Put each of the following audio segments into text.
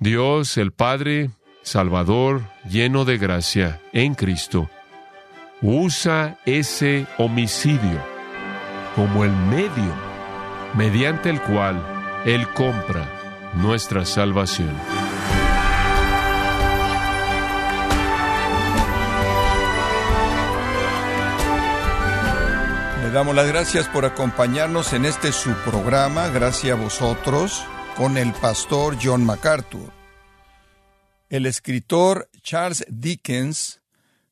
Dios el Padre, Salvador, lleno de gracia en Cristo, usa ese homicidio como el medio mediante el cual Él compra nuestra salvación. Le damos las gracias por acompañarnos en este su programa, gracias a vosotros, con el pastor John MacArthur. El escritor Charles Dickens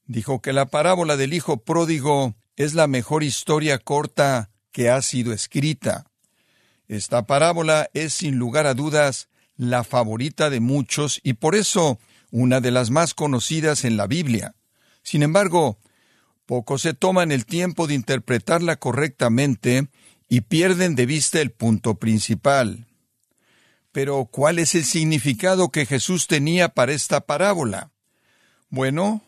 dijo que la parábola del Hijo Pródigo es la mejor historia corta que ha sido escrita. Esta parábola es sin lugar a dudas la favorita de muchos y por eso una de las más conocidas en la Biblia. Sin embargo, Pocos se toman el tiempo de interpretarla correctamente y pierden de vista el punto principal. Pero, ¿cuál es el significado que Jesús tenía para esta parábola? Bueno,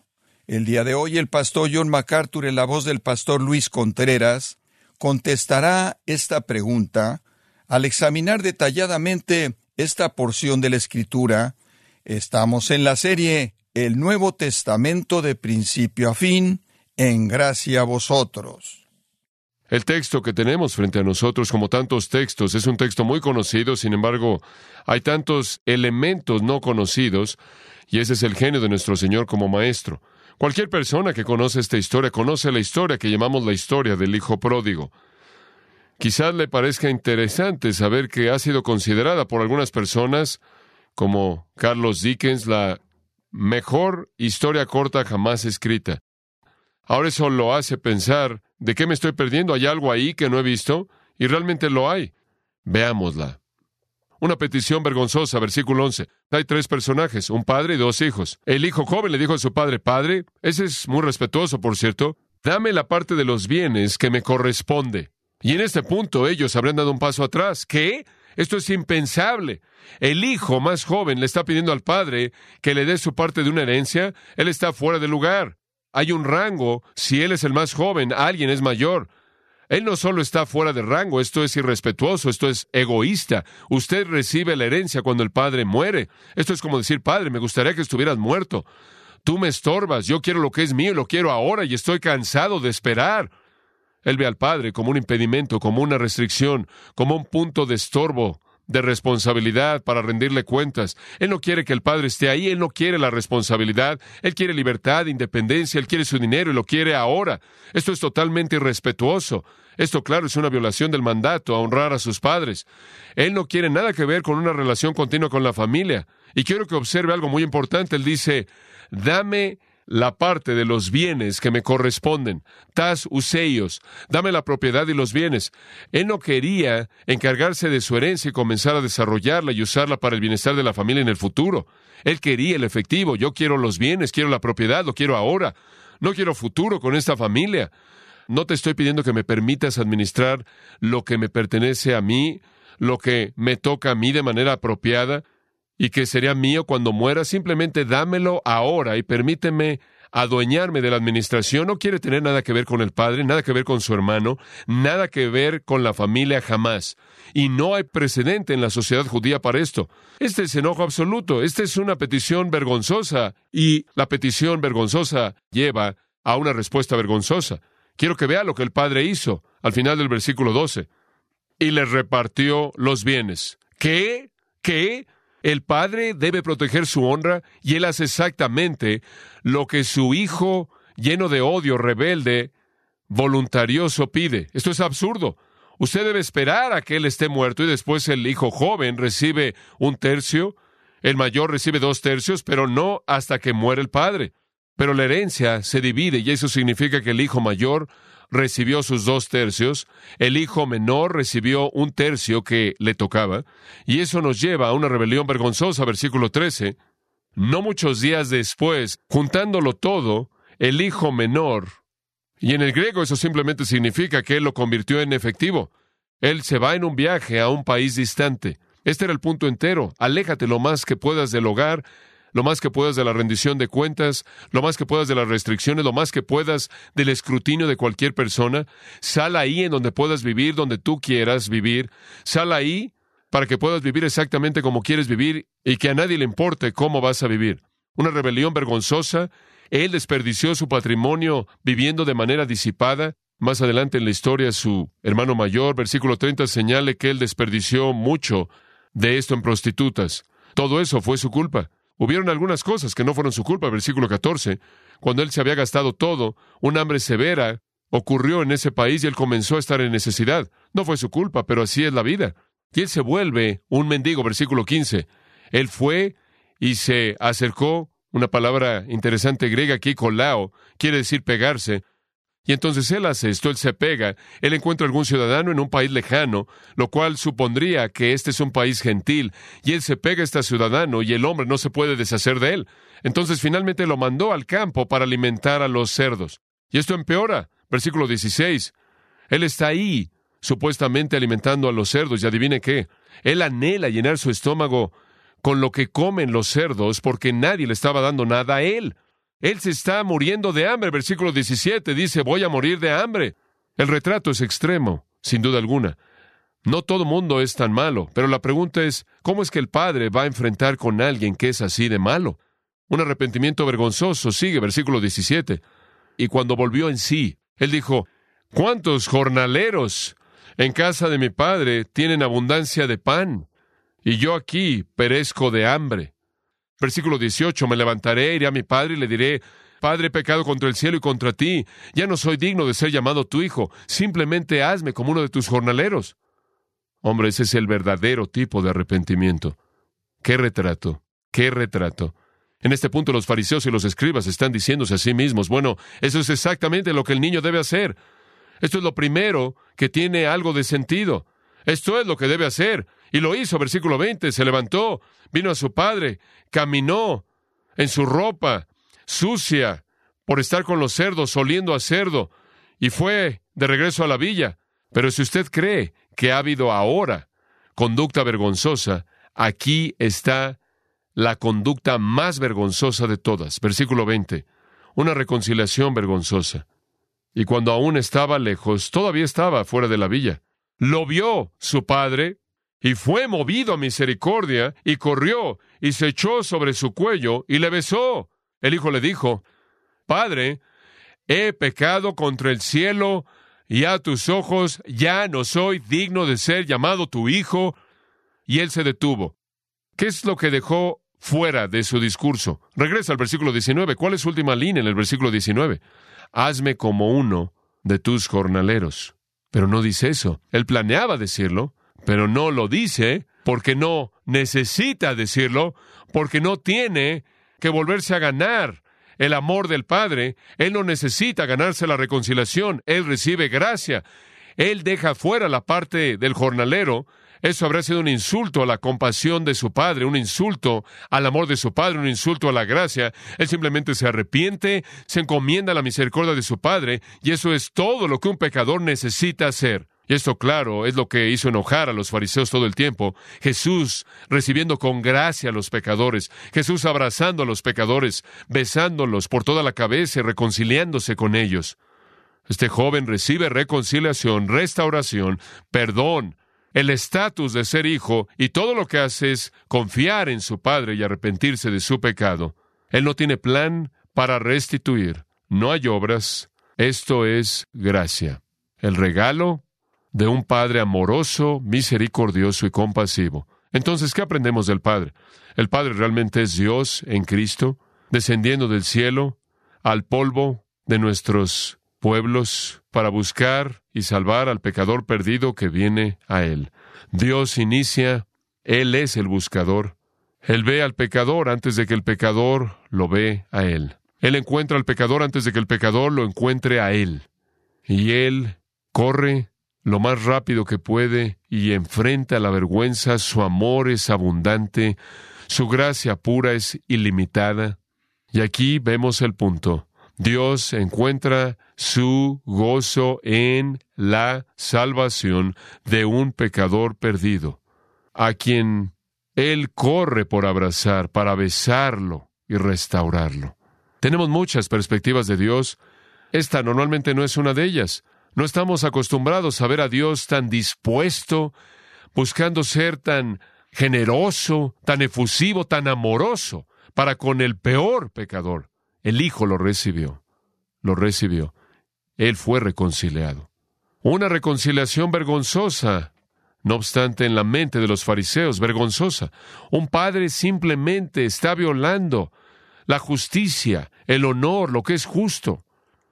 el día de hoy el pastor John MacArthur, en la voz del pastor Luis Contreras, contestará esta pregunta al examinar detalladamente esta porción de la Escritura. Estamos en la serie El Nuevo Testamento de principio a fin, en gracia a vosotros. El texto que tenemos frente a nosotros, como tantos textos, es un texto muy conocido, sin embargo, hay tantos elementos no conocidos, y ese es el genio de nuestro Señor como Maestro. Cualquier persona que conoce esta historia conoce la historia que llamamos la historia del Hijo Pródigo. Quizás le parezca interesante saber que ha sido considerada por algunas personas, como Carlos Dickens, la mejor historia corta jamás escrita. Ahora eso lo hace pensar, ¿de qué me estoy perdiendo? ¿Hay algo ahí que no he visto? Y realmente lo hay. Veámosla. Una petición vergonzosa, versículo 11. Hay tres personajes, un padre y dos hijos. El hijo joven le dijo a su padre, Padre, ese es muy respetuoso, por cierto, dame la parte de los bienes que me corresponde. Y en este punto ellos habrían dado un paso atrás. ¿Qué? Esto es impensable. El hijo más joven le está pidiendo al padre que le dé su parte de una herencia. Él está fuera de lugar. Hay un rango. Si él es el más joven, alguien es mayor. Él no solo está fuera de rango, esto es irrespetuoso, esto es egoísta. Usted recibe la herencia cuando el padre muere. Esto es como decir, padre, me gustaría que estuvieras muerto. Tú me estorbas, yo quiero lo que es mío lo quiero ahora y estoy cansado de esperar. Él ve al padre como un impedimento, como una restricción, como un punto de estorbo de responsabilidad para rendirle cuentas. Él no quiere que el padre esté ahí, él no quiere la responsabilidad, él quiere libertad, independencia, él quiere su dinero y lo quiere ahora. Esto es totalmente irrespetuoso. Esto, claro, es una violación del mandato a honrar a sus padres. Él no quiere nada que ver con una relación continua con la familia. Y quiero que observe algo muy importante. Él dice, dame la parte de los bienes que me corresponden. Tas useios, dame la propiedad y los bienes. Él no quería encargarse de su herencia y comenzar a desarrollarla y usarla para el bienestar de la familia en el futuro. Él quería el efectivo. Yo quiero los bienes, quiero la propiedad, lo quiero ahora. No quiero futuro con esta familia. No te estoy pidiendo que me permitas administrar lo que me pertenece a mí, lo que me toca a mí de manera apropiada y que sería mío cuando muera, simplemente dámelo ahora y permíteme adueñarme de la administración. No quiere tener nada que ver con el padre, nada que ver con su hermano, nada que ver con la familia jamás. Y no hay precedente en la sociedad judía para esto. Este es enojo absoluto, esta es una petición vergonzosa y la petición vergonzosa lleva a una respuesta vergonzosa. Quiero que vea lo que el padre hizo al final del versículo 12. Y le repartió los bienes. ¿Qué? ¿Qué? El padre debe proteger su honra y él hace exactamente lo que su hijo, lleno de odio, rebelde, voluntarioso pide. Esto es absurdo. Usted debe esperar a que él esté muerto y después el hijo joven recibe un tercio, el mayor recibe dos tercios, pero no hasta que muere el padre. Pero la herencia se divide y eso significa que el hijo mayor recibió sus dos tercios, el hijo menor recibió un tercio que le tocaba, y eso nos lleva a una rebelión vergonzosa, versículo 13. No muchos días después, juntándolo todo, el hijo menor, y en el griego eso simplemente significa que él lo convirtió en efectivo. Él se va en un viaje a un país distante. Este era el punto entero. Aléjate lo más que puedas del hogar, lo más que puedas de la rendición de cuentas, lo más que puedas de las restricciones, lo más que puedas del escrutinio de cualquier persona. Sal ahí en donde puedas vivir, donde tú quieras vivir. Sal ahí para que puedas vivir exactamente como quieres vivir y que a nadie le importe cómo vas a vivir. Una rebelión vergonzosa. Él desperdició su patrimonio viviendo de manera disipada. Más adelante en la historia, su hermano mayor, versículo 30, señale que él desperdició mucho de esto en prostitutas. Todo eso fue su culpa. Hubieron algunas cosas que no fueron su culpa, versículo 14. Cuando él se había gastado todo, un hambre severa ocurrió en ese país y él comenzó a estar en necesidad. No fue su culpa, pero así es la vida. Y él se vuelve un mendigo, versículo 15. Él fue y se acercó, una palabra interesante griega aquí, colao, quiere decir pegarse. Y entonces él hace esto, él se pega, él encuentra algún ciudadano en un país lejano, lo cual supondría que este es un país gentil, y él se pega a este ciudadano y el hombre no se puede deshacer de él. Entonces finalmente lo mandó al campo para alimentar a los cerdos. Y esto empeora. Versículo 16. Él está ahí, supuestamente alimentando a los cerdos, y adivine qué, él anhela llenar su estómago con lo que comen los cerdos porque nadie le estaba dando nada a él. Él se está muriendo de hambre. Versículo 17 dice, voy a morir de hambre. El retrato es extremo, sin duda alguna. No todo mundo es tan malo, pero la pregunta es, ¿cómo es que el padre va a enfrentar con alguien que es así de malo? Un arrepentimiento vergonzoso sigue, versículo 17. Y cuando volvió en sí, él dijo, ¿cuántos jornaleros en casa de mi padre tienen abundancia de pan? Y yo aquí perezco de hambre. Versículo 18, me levantaré, iré a mi padre y le diré, Padre, he pecado contra el cielo y contra ti, ya no soy digno de ser llamado tu hijo, simplemente hazme como uno de tus jornaleros. Hombre, ese es el verdadero tipo de arrepentimiento. Qué retrato, qué retrato. En este punto los fariseos y los escribas están diciéndose a sí mismos, bueno, eso es exactamente lo que el niño debe hacer. Esto es lo primero que tiene algo de sentido. Esto es lo que debe hacer. Y lo hizo, versículo 20, se levantó, vino a su padre, caminó en su ropa sucia por estar con los cerdos, oliendo a cerdo, y fue de regreso a la villa. Pero si usted cree que ha habido ahora conducta vergonzosa, aquí está la conducta más vergonzosa de todas. Versículo 20. Una reconciliación vergonzosa. Y cuando aún estaba lejos, todavía estaba fuera de la villa. Lo vio su padre y fue movido a misericordia, y corrió, y se echó sobre su cuello, y le besó. El hijo le dijo, Padre, he pecado contra el cielo, y a tus ojos ya no soy digno de ser llamado tu hijo. Y él se detuvo. ¿Qué es lo que dejó fuera de su discurso? Regresa al versículo 19. ¿Cuál es su última línea en el versículo 19? Hazme como uno de tus jornaleros. Pero no dice eso. Él planeaba decirlo, pero no lo dice porque no necesita decirlo, porque no tiene que volverse a ganar el amor del Padre. Él no necesita ganarse la reconciliación, Él recibe gracia. Él deja fuera la parte del jornalero. Eso habría sido un insulto a la compasión de su Padre, un insulto al amor de su Padre, un insulto a la gracia. Él simplemente se arrepiente, se encomienda a la misericordia de su Padre, y eso es todo lo que un pecador necesita hacer. Y esto, claro, es lo que hizo enojar a los fariseos todo el tiempo. Jesús recibiendo con gracia a los pecadores, Jesús abrazando a los pecadores, besándolos por toda la cabeza y reconciliándose con ellos. Este joven recibe reconciliación, restauración, perdón, el estatus de ser hijo, y todo lo que hace es confiar en su Padre y arrepentirse de su pecado. Él no tiene plan para restituir. No hay obras. Esto es gracia. El regalo de un Padre amoroso, misericordioso y compasivo. Entonces, ¿qué aprendemos del Padre? El Padre realmente es Dios en Cristo, descendiendo del cielo al polvo de nuestros pueblos para buscar y salvar al pecador perdido que viene a Él. Dios inicia, Él es el buscador. Él ve al pecador antes de que el pecador lo ve a Él. Él encuentra al pecador antes de que el pecador lo encuentre a Él. Y Él corre lo más rápido que puede y enfrenta la vergüenza, su amor es abundante, su gracia pura es ilimitada. Y aquí vemos el punto. Dios encuentra su gozo en la salvación de un pecador perdido, a quien Él corre por abrazar, para besarlo y restaurarlo. Tenemos muchas perspectivas de Dios. Esta normalmente no es una de ellas. No estamos acostumbrados a ver a Dios tan dispuesto buscando ser tan generoso, tan efusivo, tan amoroso para con el peor pecador. El Hijo lo recibió, lo recibió. Él fue reconciliado. Una reconciliación vergonzosa, no obstante, en la mente de los fariseos, vergonzosa. Un padre simplemente está violando la justicia, el honor, lo que es justo.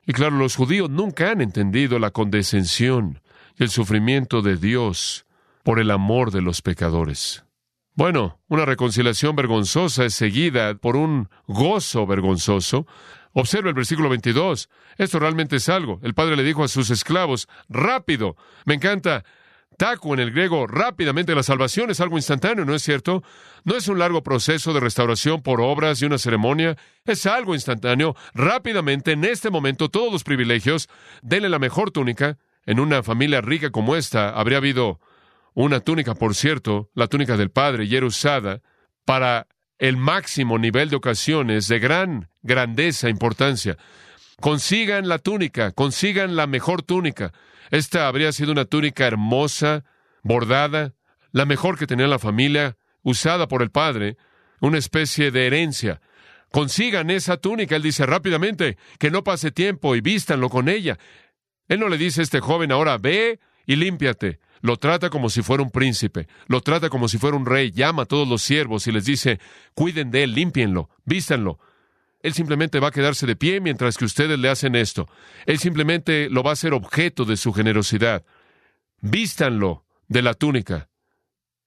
Y claro, los judíos nunca han entendido la condescensión y el sufrimiento de Dios por el amor de los pecadores. Bueno, una reconciliación vergonzosa es seguida por un gozo vergonzoso. Observa el versículo 22. Esto realmente es algo. El padre le dijo a sus esclavos, rápido. Me encanta. Taco en el griego, rápidamente la salvación es algo instantáneo, ¿no es cierto? No es un largo proceso de restauración por obras y una ceremonia, es algo instantáneo. Rápidamente, en este momento, todos los privilegios, denle la mejor túnica. En una familia rica como esta, habría habido una túnica, por cierto, la túnica del Padre, y era usada para el máximo nivel de ocasiones de gran grandeza, e importancia. Consigan la túnica, consigan la mejor túnica. Esta habría sido una túnica hermosa, bordada, la mejor que tenía la familia, usada por el padre, una especie de herencia. Consigan esa túnica, él dice rápidamente, que no pase tiempo y vístanlo con ella. Él no le dice a este joven ahora, ve y límpiate. Lo trata como si fuera un príncipe, lo trata como si fuera un rey, llama a todos los siervos y les dice, cuiden de él, límpienlo, vístanlo. Él simplemente va a quedarse de pie mientras que ustedes le hacen esto. Él simplemente lo va a hacer objeto de su generosidad. Vístanlo de la túnica.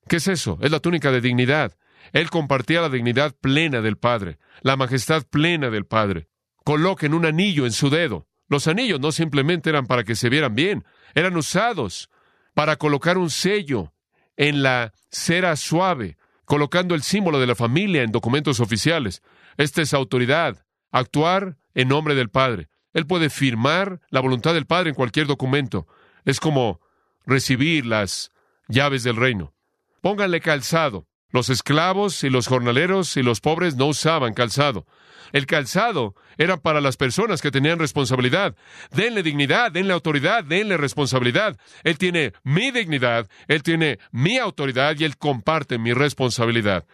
¿Qué es eso? Es la túnica de dignidad. Él compartía la dignidad plena del Padre, la majestad plena del Padre. Coloquen un anillo en su dedo. Los anillos no simplemente eran para que se vieran bien, eran usados para colocar un sello en la cera suave, colocando el símbolo de la familia en documentos oficiales. Esta es autoridad, actuar en nombre del Padre. Él puede firmar la voluntad del Padre en cualquier documento. Es como recibir las llaves del reino. Pónganle calzado. Los esclavos y los jornaleros y los pobres no usaban calzado. El calzado era para las personas que tenían responsabilidad. Denle dignidad, denle autoridad, denle responsabilidad. Él tiene mi dignidad, él tiene mi autoridad y él comparte mi responsabilidad.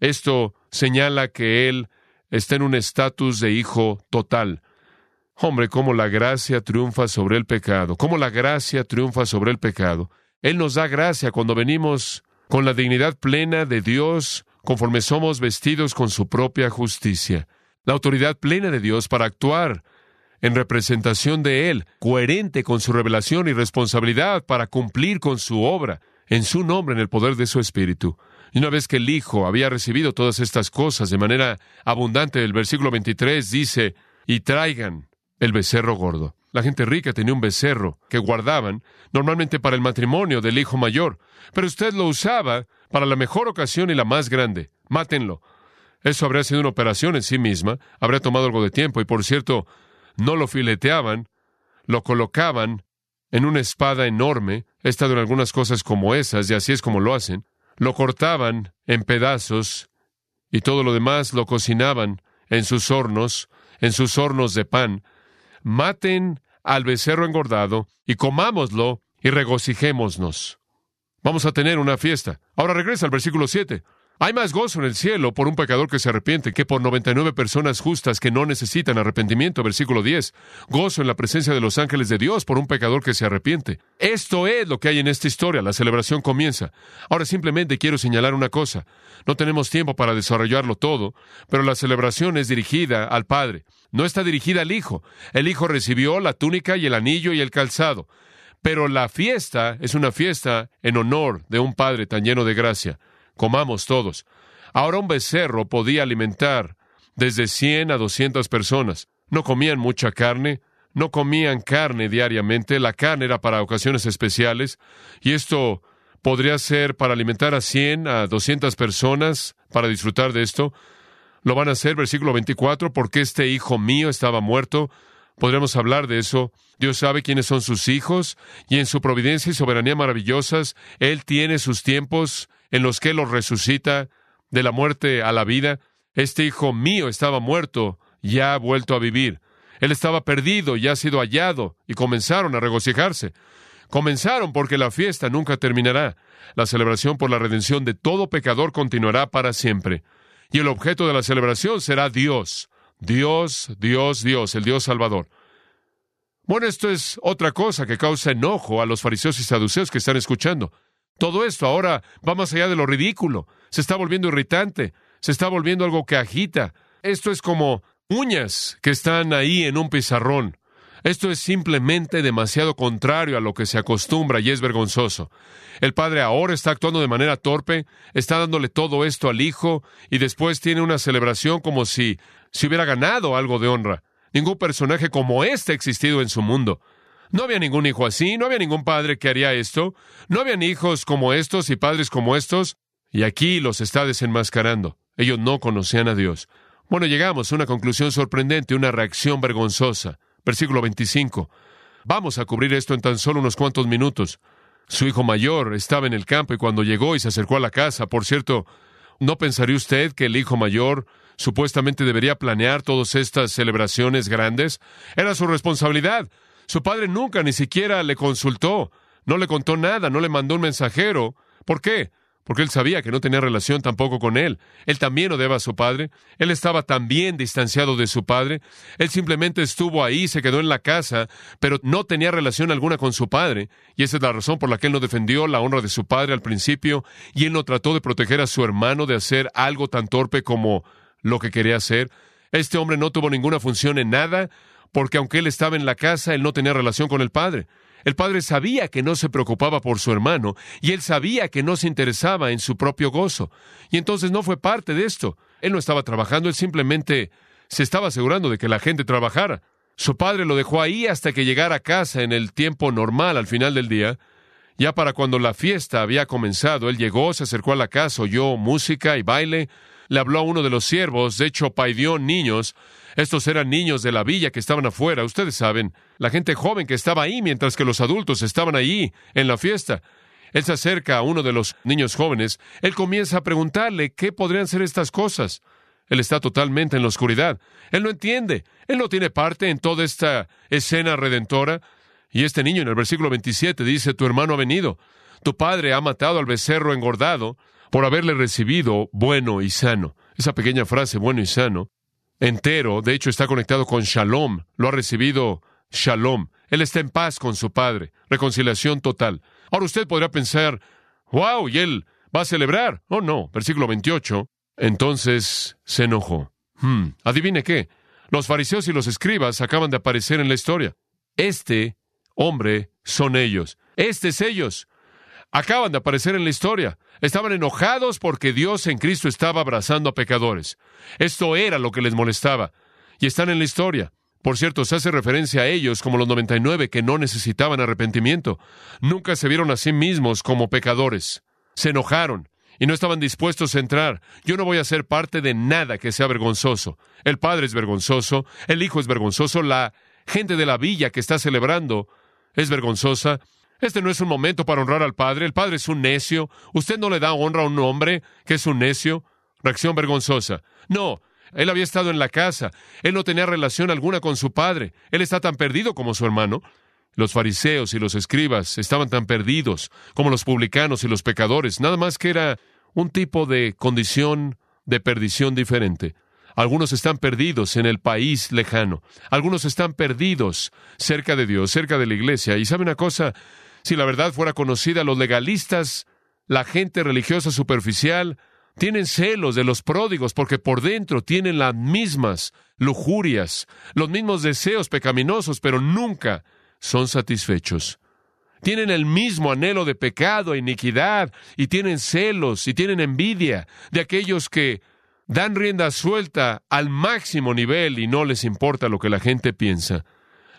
Esto señala que él está en un estatus de hijo total. Hombre, cómo la gracia triunfa sobre el pecado, cómo la gracia triunfa sobre el pecado. Él nos da gracia cuando venimos con la dignidad plena de Dios, conforme somos vestidos con su propia justicia. La autoridad plena de Dios para actuar en representación de Él, coherente con su revelación y responsabilidad para cumplir con su obra, en su nombre, en el poder de su Espíritu. Y una vez que el Hijo había recibido todas estas cosas de manera abundante, el versículo 23 dice, y traigan el becerro gordo. La gente rica tenía un becerro que guardaban normalmente para el matrimonio del hijo mayor, pero usted lo usaba para la mejor ocasión y la más grande. Mátenlo. Eso habría sido una operación en sí misma, habría tomado algo de tiempo y por cierto, no lo fileteaban, lo colocaban en una espada enorme, he estado en algunas cosas como esas y así es como lo hacen, lo cortaban en pedazos y todo lo demás lo cocinaban en sus hornos, en sus hornos de pan. Maten al becerro engordado y comámoslo y regocijémonos. Vamos a tener una fiesta. Ahora regresa al versículo 7. Hay más gozo en el cielo por un pecador que se arrepiente que por 99 personas justas que no necesitan arrepentimiento. Versículo 10. Gozo en la presencia de los ángeles de Dios por un pecador que se arrepiente. Esto es lo que hay en esta historia. La celebración comienza. Ahora simplemente quiero señalar una cosa. No tenemos tiempo para desarrollarlo todo, pero la celebración es dirigida al Padre. No está dirigida al Hijo. El Hijo recibió la túnica y el anillo y el calzado. Pero la fiesta es una fiesta en honor de un Padre tan lleno de gracia comamos todos. Ahora un becerro podía alimentar desde 100 a 200 personas. No comían mucha carne, no comían carne diariamente, la carne era para ocasiones especiales, y esto podría ser para alimentar a 100 a 200 personas para disfrutar de esto. Lo van a hacer, versículo 24, porque este hijo mío estaba muerto. Podremos hablar de eso. Dios sabe quiénes son sus hijos, y en su providencia y soberanía maravillosas, Él tiene sus tiempos en los que los resucita de la muerte a la vida. Este hijo mío estaba muerto y ha vuelto a vivir. Él estaba perdido y ha sido hallado, y comenzaron a regocijarse. Comenzaron porque la fiesta nunca terminará. La celebración por la redención de todo pecador continuará para siempre. Y el objeto de la celebración será Dios. Dios, Dios, Dios, el Dios Salvador. Bueno, esto es otra cosa que causa enojo a los fariseos y saduceos que están escuchando. Todo esto ahora va más allá de lo ridículo. Se está volviendo irritante. Se está volviendo algo que agita. Esto es como uñas que están ahí en un pizarrón. Esto es simplemente demasiado contrario a lo que se acostumbra y es vergonzoso. El padre ahora está actuando de manera torpe, está dándole todo esto al hijo y después tiene una celebración como si si hubiera ganado algo de honra. Ningún personaje como este ha existido en su mundo. No había ningún hijo así, no había ningún padre que haría esto, no habían hijos como estos y padres como estos, y aquí los está desenmascarando. Ellos no conocían a Dios. Bueno, llegamos a una conclusión sorprendente, una reacción vergonzosa. Versículo 25. Vamos a cubrir esto en tan solo unos cuantos minutos. Su hijo mayor estaba en el campo y cuando llegó y se acercó a la casa, por cierto, ¿no pensaría usted que el hijo mayor supuestamente debería planear todas estas celebraciones grandes? Era su responsabilidad. Su padre nunca ni siquiera le consultó, no le contó nada, no le mandó un mensajero. ¿Por qué? porque él sabía que no tenía relación tampoco con él. Él también odiaba a su padre. Él estaba también distanciado de su padre. Él simplemente estuvo ahí, se quedó en la casa, pero no tenía relación alguna con su padre. Y esa es la razón por la que él no defendió la honra de su padre al principio, y él no trató de proteger a su hermano de hacer algo tan torpe como lo que quería hacer. Este hombre no tuvo ninguna función en nada, porque aunque él estaba en la casa, él no tenía relación con el padre. El padre sabía que no se preocupaba por su hermano y él sabía que no se interesaba en su propio gozo. Y entonces no fue parte de esto. Él no estaba trabajando, él simplemente se estaba asegurando de que la gente trabajara. Su padre lo dejó ahí hasta que llegara a casa en el tiempo normal al final del día. Ya para cuando la fiesta había comenzado, él llegó, se acercó a la casa, oyó música y baile, le habló a uno de los siervos, de hecho paidió niños, estos eran niños de la villa que estaban afuera, ustedes saben, la gente joven que estaba ahí mientras que los adultos estaban allí en la fiesta. Él se acerca a uno de los niños jóvenes, él comienza a preguntarle qué podrían ser estas cosas. Él está totalmente en la oscuridad. Él no entiende. Él no tiene parte en toda esta escena redentora. Y este niño en el versículo 27 dice, tu hermano ha venido. Tu padre ha matado al becerro engordado por haberle recibido bueno y sano. Esa pequeña frase, bueno y sano, entero, de hecho está conectado con Shalom, lo ha recibido Shalom. Él está en paz con su Padre, reconciliación total. Ahora usted podrá pensar, wow, y él va a celebrar. Oh, no, versículo 28. Entonces se enojó. Hmm, adivine qué. Los fariseos y los escribas acaban de aparecer en la historia. Este hombre son ellos. Este es ellos. Acaban de aparecer en la historia. Estaban enojados porque Dios en Cristo estaba abrazando a pecadores. Esto era lo que les molestaba. Y están en la historia. Por cierto, se hace referencia a ellos como los 99 que no necesitaban arrepentimiento. Nunca se vieron a sí mismos como pecadores. Se enojaron y no estaban dispuestos a entrar. Yo no voy a ser parte de nada que sea vergonzoso. El Padre es vergonzoso, el Hijo es vergonzoso, la gente de la villa que está celebrando es vergonzosa, este no es un momento para honrar al Padre. El Padre es un necio. Usted no le da honra a un hombre que es un necio. Reacción vergonzosa. No, él había estado en la casa. Él no tenía relación alguna con su Padre. Él está tan perdido como su hermano. Los fariseos y los escribas estaban tan perdidos como los publicanos y los pecadores. Nada más que era un tipo de condición de perdición diferente. Algunos están perdidos en el país lejano. Algunos están perdidos cerca de Dios, cerca de la iglesia. Y sabe una cosa, si la verdad fuera conocida, los legalistas, la gente religiosa superficial, tienen celos de los pródigos porque por dentro tienen las mismas lujurias, los mismos deseos pecaminosos, pero nunca son satisfechos. Tienen el mismo anhelo de pecado e iniquidad, y tienen celos y tienen envidia de aquellos que dan rienda suelta al máximo nivel y no les importa lo que la gente piensa.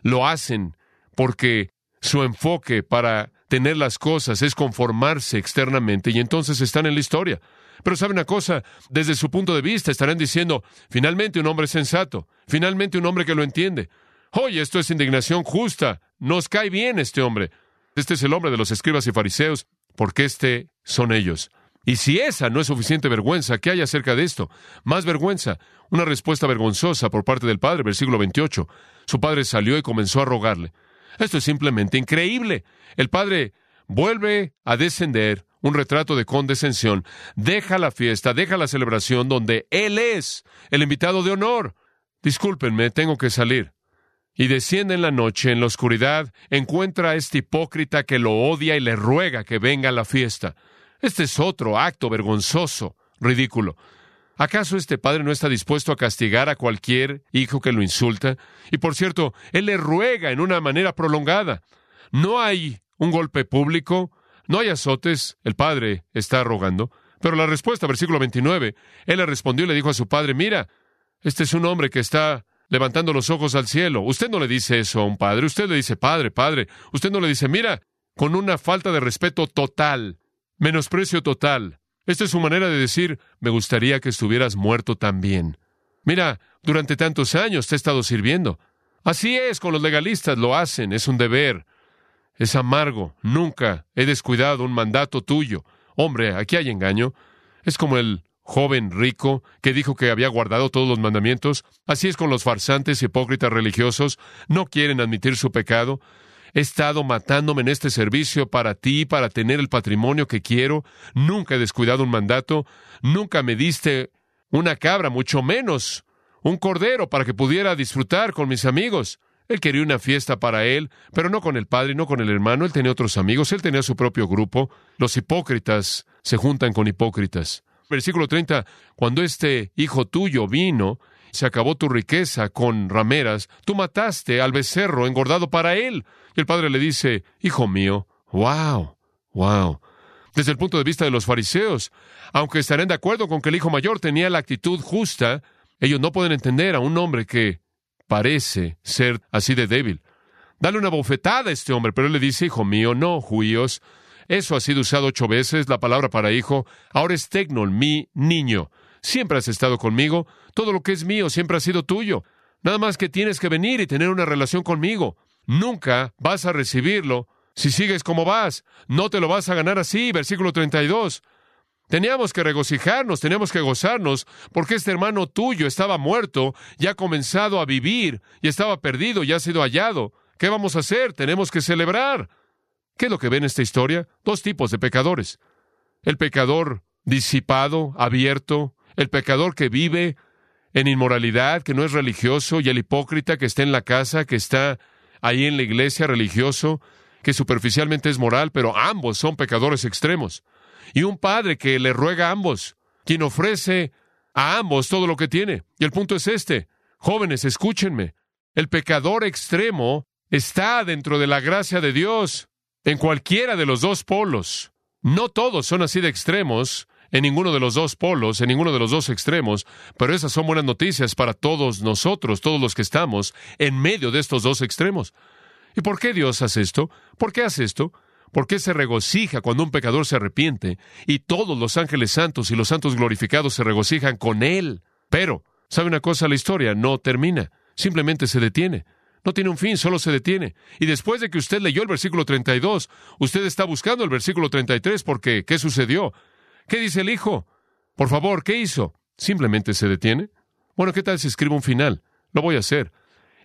Lo hacen porque su enfoque para tener las cosas es conformarse externamente y entonces están en la historia. Pero sabe una cosa, desde su punto de vista estarán diciendo, finalmente un hombre sensato, finalmente un hombre que lo entiende. Oye, esto es indignación justa, nos cae bien este hombre. Este es el hombre de los escribas y fariseos, porque este son ellos. Y si esa no es suficiente vergüenza, ¿qué hay acerca de esto? Más vergüenza, una respuesta vergonzosa por parte del padre, versículo 28. Su padre salió y comenzó a rogarle. Esto es simplemente increíble. El padre vuelve a descender, un retrato de condescensión, deja la fiesta, deja la celebración donde él es el invitado de honor. Discúlpenme, tengo que salir. Y desciende en la noche, en la oscuridad, encuentra a este hipócrita que lo odia y le ruega que venga a la fiesta. Este es otro acto vergonzoso, ridículo. ¿Acaso este padre no está dispuesto a castigar a cualquier hijo que lo insulta? Y por cierto, él le ruega en una manera prolongada. No hay un golpe público, no hay azotes, el padre está rogando. Pero la respuesta, versículo 29, él le respondió y le dijo a su padre, mira, este es un hombre que está levantando los ojos al cielo. Usted no le dice eso a un padre, usted le dice, padre, padre. Usted no le dice, mira, con una falta de respeto total, menosprecio total. Esta es su manera de decir, me gustaría que estuvieras muerto también. Mira, durante tantos años te he estado sirviendo. Así es, con los legalistas lo hacen, es un deber. Es amargo, nunca he descuidado un mandato tuyo. Hombre, aquí hay engaño. Es como el joven rico que dijo que había guardado todos los mandamientos. Así es con los farsantes hipócritas religiosos. No quieren admitir su pecado. He estado matándome en este servicio para ti, para tener el patrimonio que quiero. Nunca he descuidado un mandato. Nunca me diste una cabra, mucho menos un cordero para que pudiera disfrutar con mis amigos. Él quería una fiesta para él, pero no con el padre, no con el hermano. Él tenía otros amigos, él tenía su propio grupo. Los hipócritas se juntan con hipócritas. Versículo 30, cuando este hijo tuyo vino, se acabó tu riqueza con rameras, tú mataste al becerro engordado para él. Y el padre le dice, Hijo mío, wow, wow. Desde el punto de vista de los fariseos, aunque estarán de acuerdo con que el hijo mayor tenía la actitud justa, ellos no pueden entender a un hombre que parece ser así de débil. Dale una bofetada a este hombre, pero él le dice, Hijo mío, no, judíos. Eso ha sido usado ocho veces, la palabra para hijo. Ahora es tecnol, mi niño. Siempre has estado conmigo. Todo lo que es mío siempre ha sido tuyo. Nada más que tienes que venir y tener una relación conmigo. Nunca vas a recibirlo si sigues como vas. No te lo vas a ganar así. Versículo 32. Teníamos que regocijarnos, teníamos que gozarnos, porque este hermano tuyo estaba muerto y ha comenzado a vivir, y estaba perdido y ha sido hallado. ¿Qué vamos a hacer? Tenemos que celebrar. ¿Qué es lo que ve en esta historia? Dos tipos de pecadores. El pecador disipado, abierto, el pecador que vive en inmoralidad, que no es religioso, y el hipócrita que está en la casa, que está ahí en la iglesia religioso, que superficialmente es moral, pero ambos son pecadores extremos. Y un padre que le ruega a ambos, quien ofrece a ambos todo lo que tiene. Y el punto es este, jóvenes, escúchenme, el pecador extremo está dentro de la gracia de Dios, en cualquiera de los dos polos. No todos son así de extremos, en ninguno de los dos polos, en ninguno de los dos extremos, pero esas son buenas noticias para todos nosotros, todos los que estamos en medio de estos dos extremos. ¿Y por qué Dios hace esto? ¿Por qué hace esto? ¿Por qué se regocija cuando un pecador se arrepiente y todos los ángeles santos y los santos glorificados se regocijan con él? Pero, ¿sabe una cosa? La historia no termina, simplemente se detiene. No tiene un fin, solo se detiene. Y después de que usted leyó el versículo 32, usted está buscando el versículo 33 porque, ¿qué sucedió? ¿Qué dice el hijo? Por favor, ¿qué hizo? ¿Simplemente se detiene? Bueno, ¿qué tal si escribo un final? Lo voy a hacer.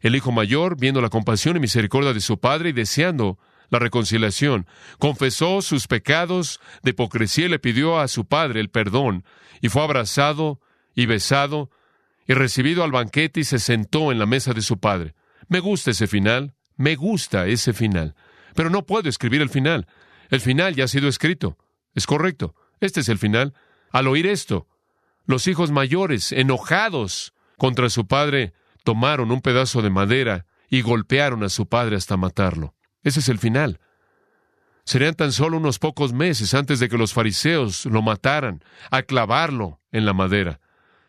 El hijo mayor, viendo la compasión y misericordia de su padre y deseando la reconciliación, confesó sus pecados de hipocresía y le pidió a su padre el perdón, y fue abrazado y besado y recibido al banquete y se sentó en la mesa de su padre. Me gusta ese final, me gusta ese final, pero no puedo escribir el final. El final ya ha sido escrito. Es correcto. Este es el final. Al oír esto, los hijos mayores, enojados contra su padre, tomaron un pedazo de madera y golpearon a su padre hasta matarlo. Ese es el final. Serían tan solo unos pocos meses antes de que los fariseos lo mataran, a clavarlo en la madera.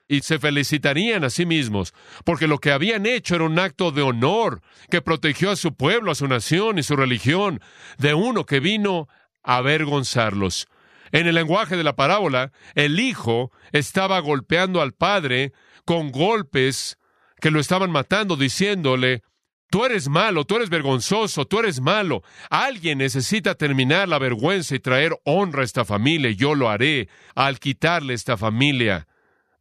Y se felicitarían a sí mismos, porque lo que habían hecho era un acto de honor que protegió a su pueblo, a su nación y su religión, de uno que vino a avergonzarlos. En el lenguaje de la parábola, el hijo estaba golpeando al padre con golpes que lo estaban matando, diciéndole, tú eres malo, tú eres vergonzoso, tú eres malo. Alguien necesita terminar la vergüenza y traer honra a esta familia, yo lo haré al quitarle a esta familia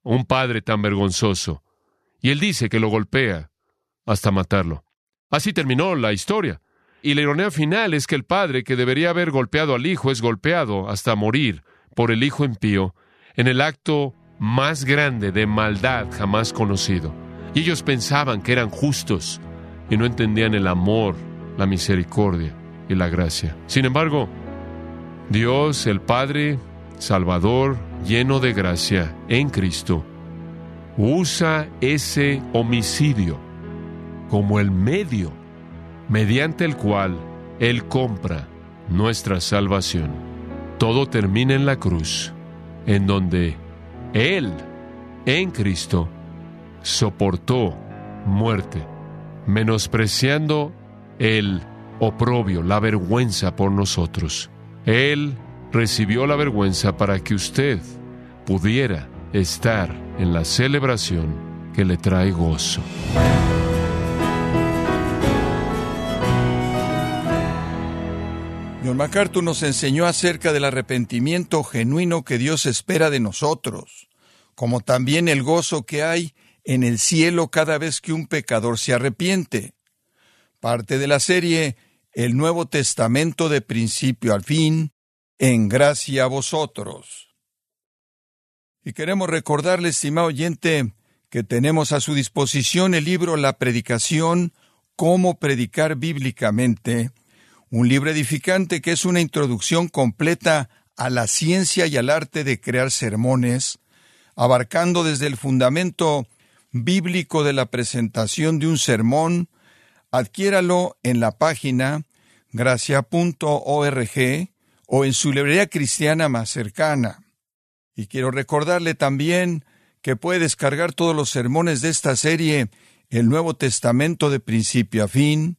un padre tan vergonzoso. Y él dice que lo golpea hasta matarlo. Así terminó la historia. Y la ironía final es que el padre que debería haber golpeado al hijo es golpeado hasta morir por el hijo impío en el acto más grande de maldad jamás conocido. Y ellos pensaban que eran justos y no entendían el amor, la misericordia y la gracia. Sin embargo, Dios, el Padre, Salvador, lleno de gracia en Cristo, usa ese homicidio como el medio mediante el cual Él compra nuestra salvación. Todo termina en la cruz, en donde Él, en Cristo, soportó muerte, menospreciando el oprobio, la vergüenza por nosotros. Él recibió la vergüenza para que usted pudiera estar en la celebración que le trae gozo. John MacArthur nos enseñó acerca del arrepentimiento genuino que Dios espera de nosotros, como también el gozo que hay en el cielo cada vez que un pecador se arrepiente. Parte de la serie El Nuevo Testamento de principio al fin, en gracia a vosotros. Y queremos recordarle, estimado oyente, que tenemos a su disposición el libro La Predicación, Cómo Predicar Bíblicamente, un libro edificante que es una introducción completa a la ciencia y al arte de crear sermones, abarcando desde el fundamento bíblico de la presentación de un sermón, adquiéralo en la página gracia.org o en su librería cristiana más cercana. Y quiero recordarle también que puede descargar todos los sermones de esta serie, el Nuevo Testamento de principio a fin,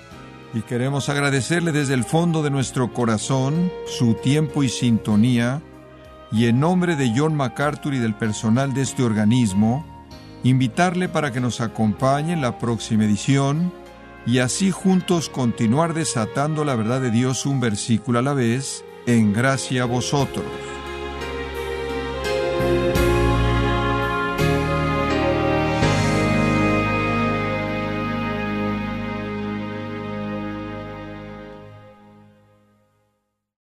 y queremos agradecerle desde el fondo de nuestro corazón su tiempo y sintonía y en nombre de John MacArthur y del personal de este organismo, invitarle para que nos acompañe en la próxima edición y así juntos continuar desatando la verdad de Dios un versículo a la vez, en gracia a vosotros.